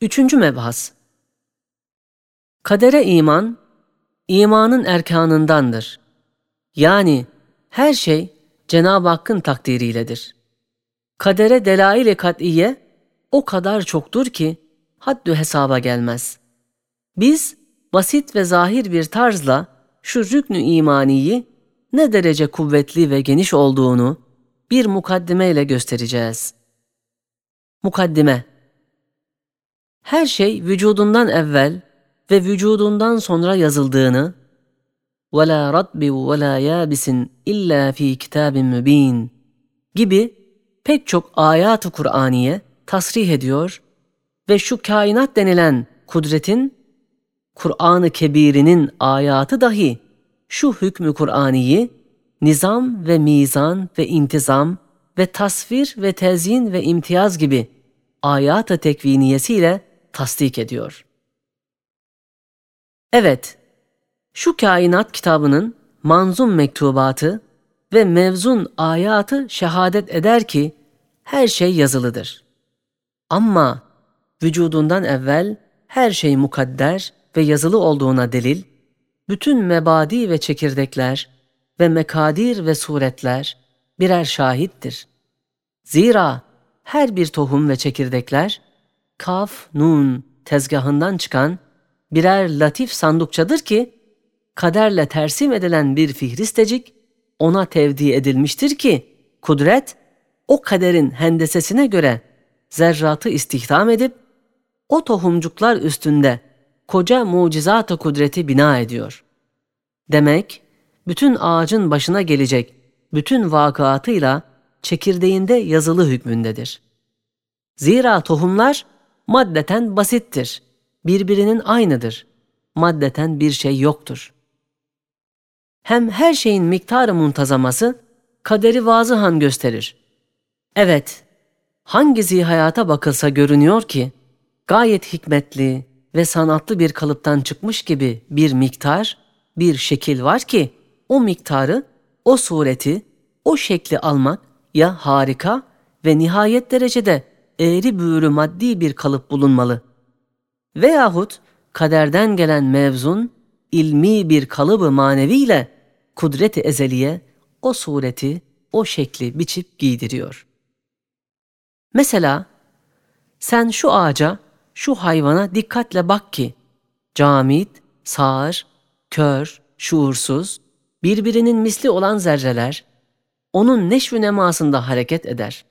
Üçüncü mebhas. Kadere iman, imanın erkanındandır. Yani her şey Cenab-ı Hakk'ın takdiriyledir. Kadere delail-i kat'iye o kadar çoktur ki haddü hesaba gelmez. Biz basit ve zahir bir tarzla şu rüknü imaniyi ne derece kuvvetli ve geniş olduğunu bir mukaddime ile göstereceğiz. Mukaddime Her şey vücudundan evvel ve vücudundan sonra yazıldığını وَلَا رَطْبٍ وَلَا يَابِسٍ اِلَّا ف۪ي كِتَابٍ مُب۪ينٍ gibi pek çok ayat-ı Kur'aniye tasrih ediyor ve şu kainat denilen kudretin Kur'an-ı Kebir'inin ayatı dahi şu hükmü Kur'aniyi nizam ve mizan ve intizam ve tasvir ve tezyin ve imtiyaz gibi ayat-ı tekviniyesiyle tasdik ediyor. Evet, şu kainat kitabının manzum mektubatı ve mevzun ayatı şehadet eder ki her şey yazılıdır. Ama vücudundan evvel her şey mukadder ve yazılı olduğuna delil, bütün mebadi ve çekirdekler ve mekadir ve suretler birer şahittir. Zira her bir tohum ve çekirdekler, kaf, nun tezgahından çıkan birer latif sandukçadır ki, kaderle tersim edilen bir fihristecik ona tevdi edilmiştir ki, kudret o kaderin hendesesine göre zerratı istihdam edip, o tohumcuklar üstünde koca mucizat-ı kudreti bina ediyor. Demek, bütün ağacın başına gelecek bütün vakıatıyla çekirdeğinde yazılı hükmündedir. Zira tohumlar maddeten basittir, birbirinin aynıdır. Maddeten bir şey yoktur. Hem her şeyin miktarı muntazaması kaderi vazıhan gösterir. Evet, hangi zihayata bakılsa görünüyor ki, gayet hikmetli ve sanatlı bir kalıptan çıkmış gibi bir miktar, bir şekil var ki, o miktarı, o sureti, o şekli almak ya harika ve nihayet derecede eğri büğrü maddi bir kalıp bulunmalı. Veyahut kaderden gelen mevzun, ilmi bir kalıbı maneviyle kudreti ezeliye o sureti, o şekli biçip giydiriyor. Mesela sen şu ağaca, şu hayvana dikkatle bak ki camit, sağır, kör, şuursuz, birbirinin misli olan zerreler, onun neşv nemasında hareket eder.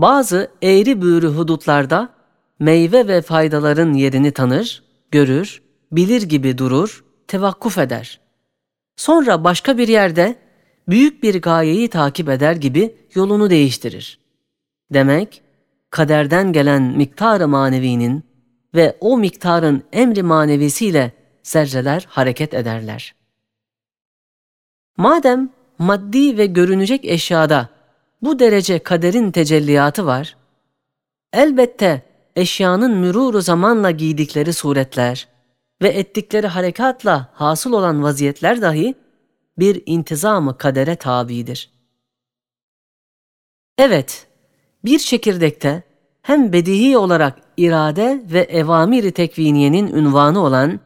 Bazı eğri büğrü hudutlarda meyve ve faydaların yerini tanır, görür, bilir gibi durur, tevakkuf eder. Sonra başka bir yerde büyük bir gayeyi takip eder gibi yolunu değiştirir. Demek, kaderden gelen miktarı manevinin ve o miktarın emri manevisiyle zerreler hareket ederler. Madem maddi ve görünecek eşyada bu derece kaderin tecelliyatı var, elbette eşyanın müruru zamanla giydikleri suretler ve ettikleri harekatla hasıl olan vaziyetler dahi bir intizamı kadere tabidir. Evet, bir çekirdekte hem bedihi olarak irade ve evamiri tekviniyenin ünvanı olan,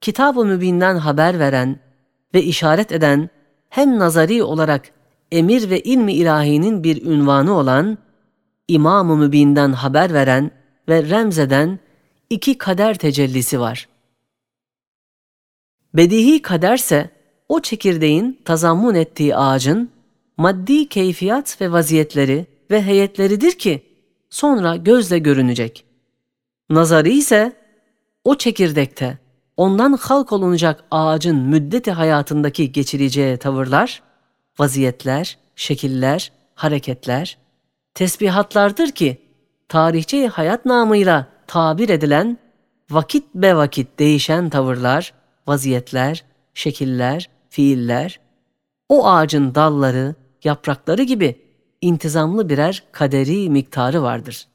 Kitab-ı Mübin'den haber veren ve işaret eden hem nazari olarak emir ve ilmi ilahinin bir ünvanı olan, İmam-ı Mübin'den haber veren ve remzeden iki kader tecellisi var. Bedihi kaderse, o çekirdeğin tazammun ettiği ağacın maddi keyfiyat ve vaziyetleri ve heyetleridir ki sonra gözle görünecek. Nazari ise o çekirdekte ondan halk olunacak ağacın müddeti hayatındaki geçireceği tavırlar, vaziyetler, şekiller, hareketler, tesbihatlardır ki tarihçe hayat namıyla tabir edilen vakit be vakit değişen tavırlar, vaziyetler, şekiller, fiiller, o ağacın dalları, yaprakları gibi intizamlı birer kaderi miktarı vardır.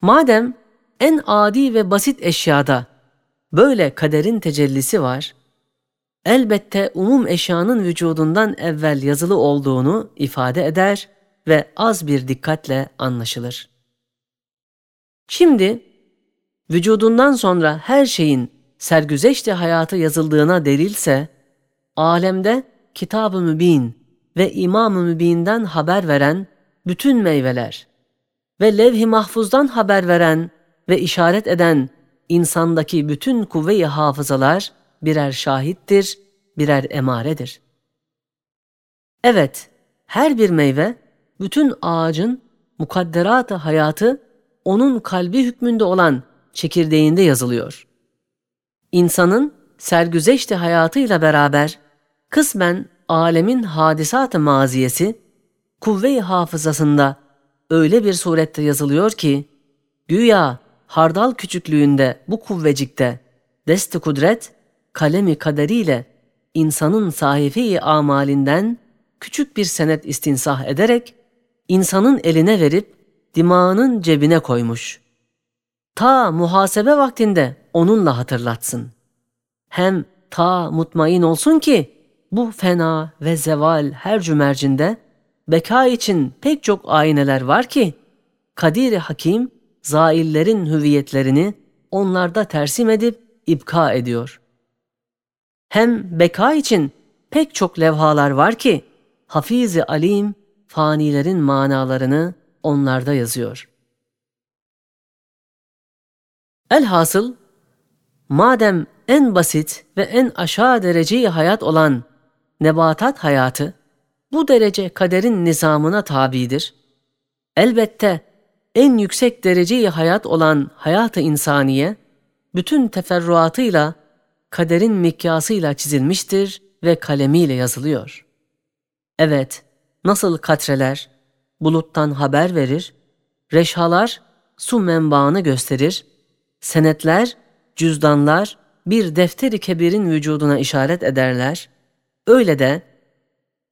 Madem en adi ve basit eşyada böyle kaderin tecellisi var, elbette umum eşyanın vücudundan evvel yazılı olduğunu ifade eder ve az bir dikkatle anlaşılır. Şimdi vücudundan sonra her şeyin sergüzeşte hayatı yazıldığına delilse, alemde Kitab-ı Mübin ve İmam-ı Mübin'den haber veren bütün meyveler ve levh-i mahfuzdan haber veren ve işaret eden insandaki bütün kuvve-i hafızalar birer şahittir, birer emaredir. Evet, her bir meyve, bütün ağacın mukadderat hayatı onun kalbi hükmünde olan çekirdeğinde yazılıyor. İnsanın sergüzeşti hayatıyla beraber kısmen alemin hadisat-ı maziyesi kuvve-i hafızasında öyle bir surette yazılıyor ki güya hardal küçüklüğünde bu kuvvecikte desti kudret kalemi kaderiyle insanın sahifi amalinden küçük bir senet istinsah ederek insanın eline verip dimağının cebine koymuş. Ta muhasebe vaktinde onunla hatırlatsın. Hem ta mutmain olsun ki bu fena ve zeval her cümercinde beka için pek çok ayneler var ki Kadir-i Hakim zaillerin hüviyetlerini onlarda tersim edip ibka ediyor. Hem beka için pek çok levhalar var ki Hafiz-i Alim fanilerin manalarını onlarda yazıyor. Elhasıl madem en basit ve en aşağı dereceyi hayat olan nebatat hayatı bu derece kaderin nizamına tabidir. Elbette en yüksek dereceyi hayat olan hayatı insaniye bütün teferruatıyla kaderin mikyasıyla çizilmiştir ve kalemiyle yazılıyor. Evet, nasıl katreler buluttan haber verir, reşhalar su menbaını gösterir, senetler, cüzdanlar bir defteri kebirin vücuduna işaret ederler, öyle de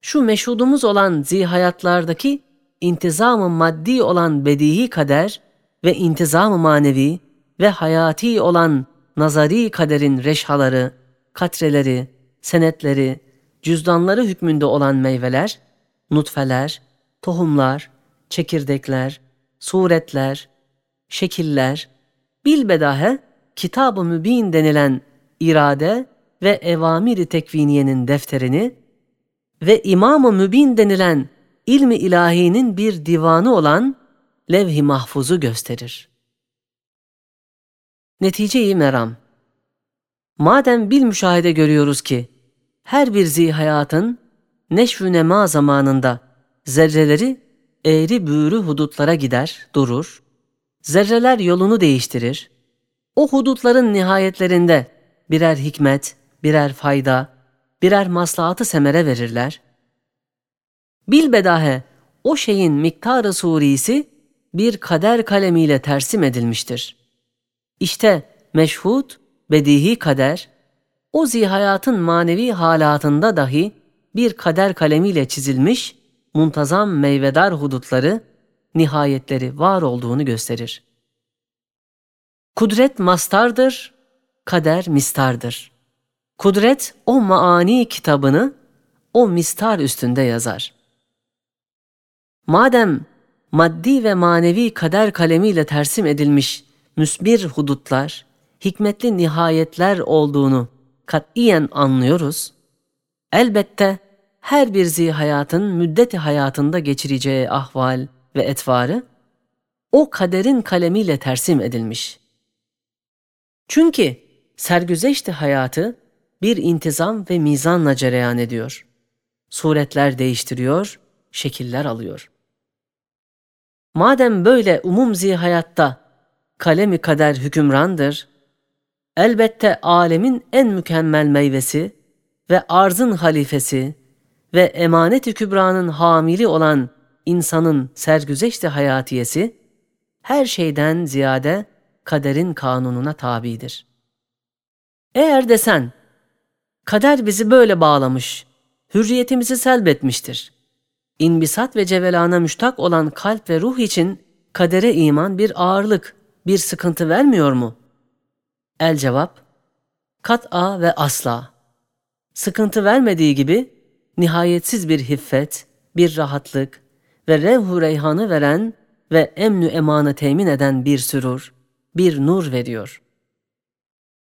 şu meşhudumuz olan zihayatlardaki intizamı maddi olan bedihi kader ve intizamı manevi ve hayati olan nazari kaderin reşhaları, katreleri, senetleri, cüzdanları hükmünde olan meyveler, nutfeler, tohumlar, çekirdekler, suretler, şekiller, bilbedahe kitab-ı mübin denilen irade ve evamiri tekviniyenin defterini ve İmam-ı Mübin denilen ilmi ilahinin bir divanı olan levh-i mahfuzu gösterir. Netice-i meram Madem bil müşahede görüyoruz ki her bir zihayatın neşv-ü nema zamanında zerreleri eğri büğrü hudutlara gider, durur, zerreler yolunu değiştirir, o hudutların nihayetlerinde birer hikmet, birer fayda, birer maslahatı semere verirler. Bilbedahe o şeyin miktarı surisi bir kader kalemiyle tersim edilmiştir. İşte meşhud, bedihi kader, o zihayatın manevi halatında dahi bir kader kalemiyle çizilmiş, muntazam meyvedar hudutları, nihayetleri var olduğunu gösterir. Kudret mastardır, kader mistardır. Kudret o maani kitabını o mistar üstünde yazar. Madem maddi ve manevi kader kalemiyle tersim edilmiş müsbir hudutlar, hikmetli nihayetler olduğunu katiyen anlıyoruz, elbette her bir zihayatın müddeti hayatında geçireceği ahval ve etvarı o kaderin kalemiyle tersim edilmiş. Çünkü sergüzeşti hayatı bir intizam ve mizanla cereyan ediyor. Suretler değiştiriyor, şekiller alıyor. Madem böyle umum hayatta kalemi kader hükümrandır, elbette alemin en mükemmel meyvesi ve arzın halifesi ve emanet-i kübranın hamili olan insanın sergüzeşti hayatiyesi, her şeyden ziyade kaderin kanununa tabidir. Eğer desen, Kader bizi böyle bağlamış, hürriyetimizi selbetmiştir. İnbisat ve cevelana müştak olan kalp ve ruh için kadere iman bir ağırlık, bir sıkıntı vermiyor mu? El cevap, kat'a ve asla. Sıkıntı vermediği gibi nihayetsiz bir hiffet, bir rahatlık ve revhu reyhanı veren ve emnü emanı temin eden bir sürur, bir nur veriyor.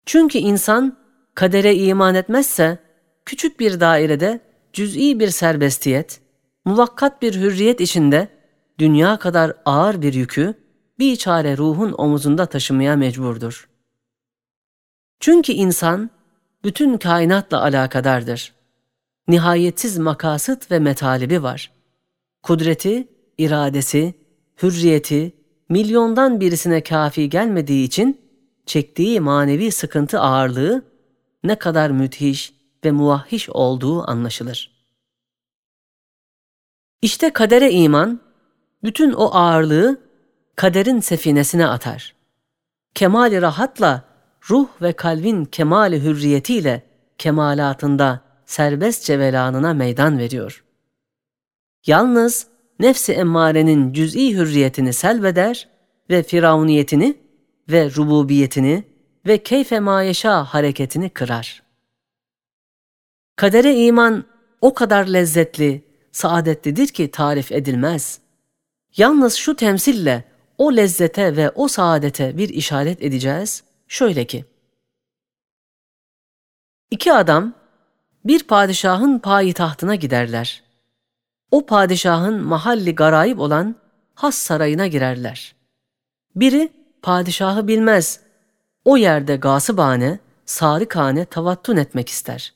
Çünkü insan kadere iman etmezse küçük bir dairede cüz'i bir serbestiyet, muvakkat bir hürriyet içinde dünya kadar ağır bir yükü bir çare ruhun omuzunda taşımaya mecburdur. Çünkü insan bütün kainatla alakadardır. Nihayetsiz makasıt ve metalibi var. Kudreti, iradesi, hürriyeti milyondan birisine kafi gelmediği için çektiği manevi sıkıntı ağırlığı ne kadar müthiş ve muvahhiş olduğu anlaşılır. İşte kadere iman, bütün o ağırlığı kaderin sefinesine atar. Kemali rahatla ruh ve kalbin kemali hürriyetiyle kemalatında serbestçe velanına meydan veriyor. Yalnız nefsi emmarenin cüz'i hürriyetini selbeder ve firavuniyetini ve rububiyetini ve keyfe mayeşa hareketini kırar. Kadere iman o kadar lezzetli, saadetlidir ki tarif edilmez. Yalnız şu temsille o lezzete ve o saadete bir işaret edeceğiz. Şöyle ki, İki adam bir padişahın payitahtına giderler. O padişahın mahalli garayip olan has sarayına girerler. Biri padişahı bilmez. O yerde gasıbane, sarıkane tavattun etmek ister.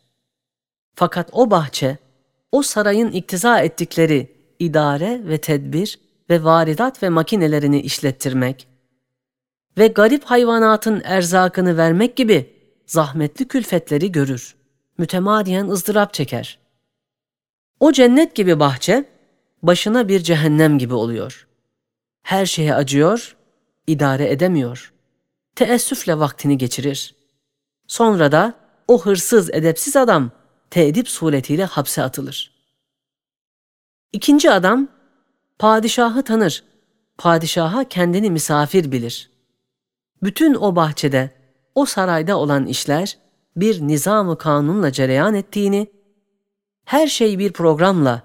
Fakat o bahçe, o sarayın iktiza ettikleri idare ve tedbir ve varidat ve makinelerini işlettirmek ve garip hayvanatın erzakını vermek gibi zahmetli külfetleri görür. Mütemadiyen ızdırap çeker. O cennet gibi bahçe, başına bir cehennem gibi oluyor. Her şeye acıyor, idare edemiyor. Teessüfle vaktini geçirir. Sonra da o hırsız, edepsiz adam teedip suretiyle hapse atılır. İkinci adam, padişahı tanır, padişaha kendini misafir bilir. Bütün o bahçede, o sarayda olan işler bir nizam-ı kanunla cereyan ettiğini, her şey bir programla,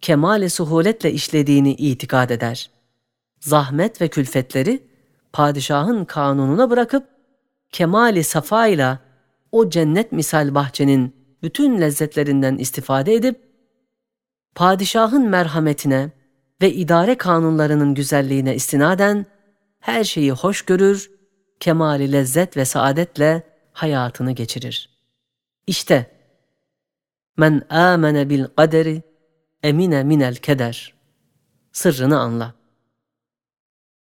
kemal-i suhuletle işlediğini itikad eder. Zahmet ve külfetleri padişahın kanununa bırakıp kemali safayla o cennet misal bahçenin bütün lezzetlerinden istifade edip padişahın merhametine ve idare kanunlarının güzelliğine istinaden her şeyi hoş görür, kemali lezzet ve saadetle hayatını geçirir. İşte men amene bil kaderi emine minel keder. Sırrını anla.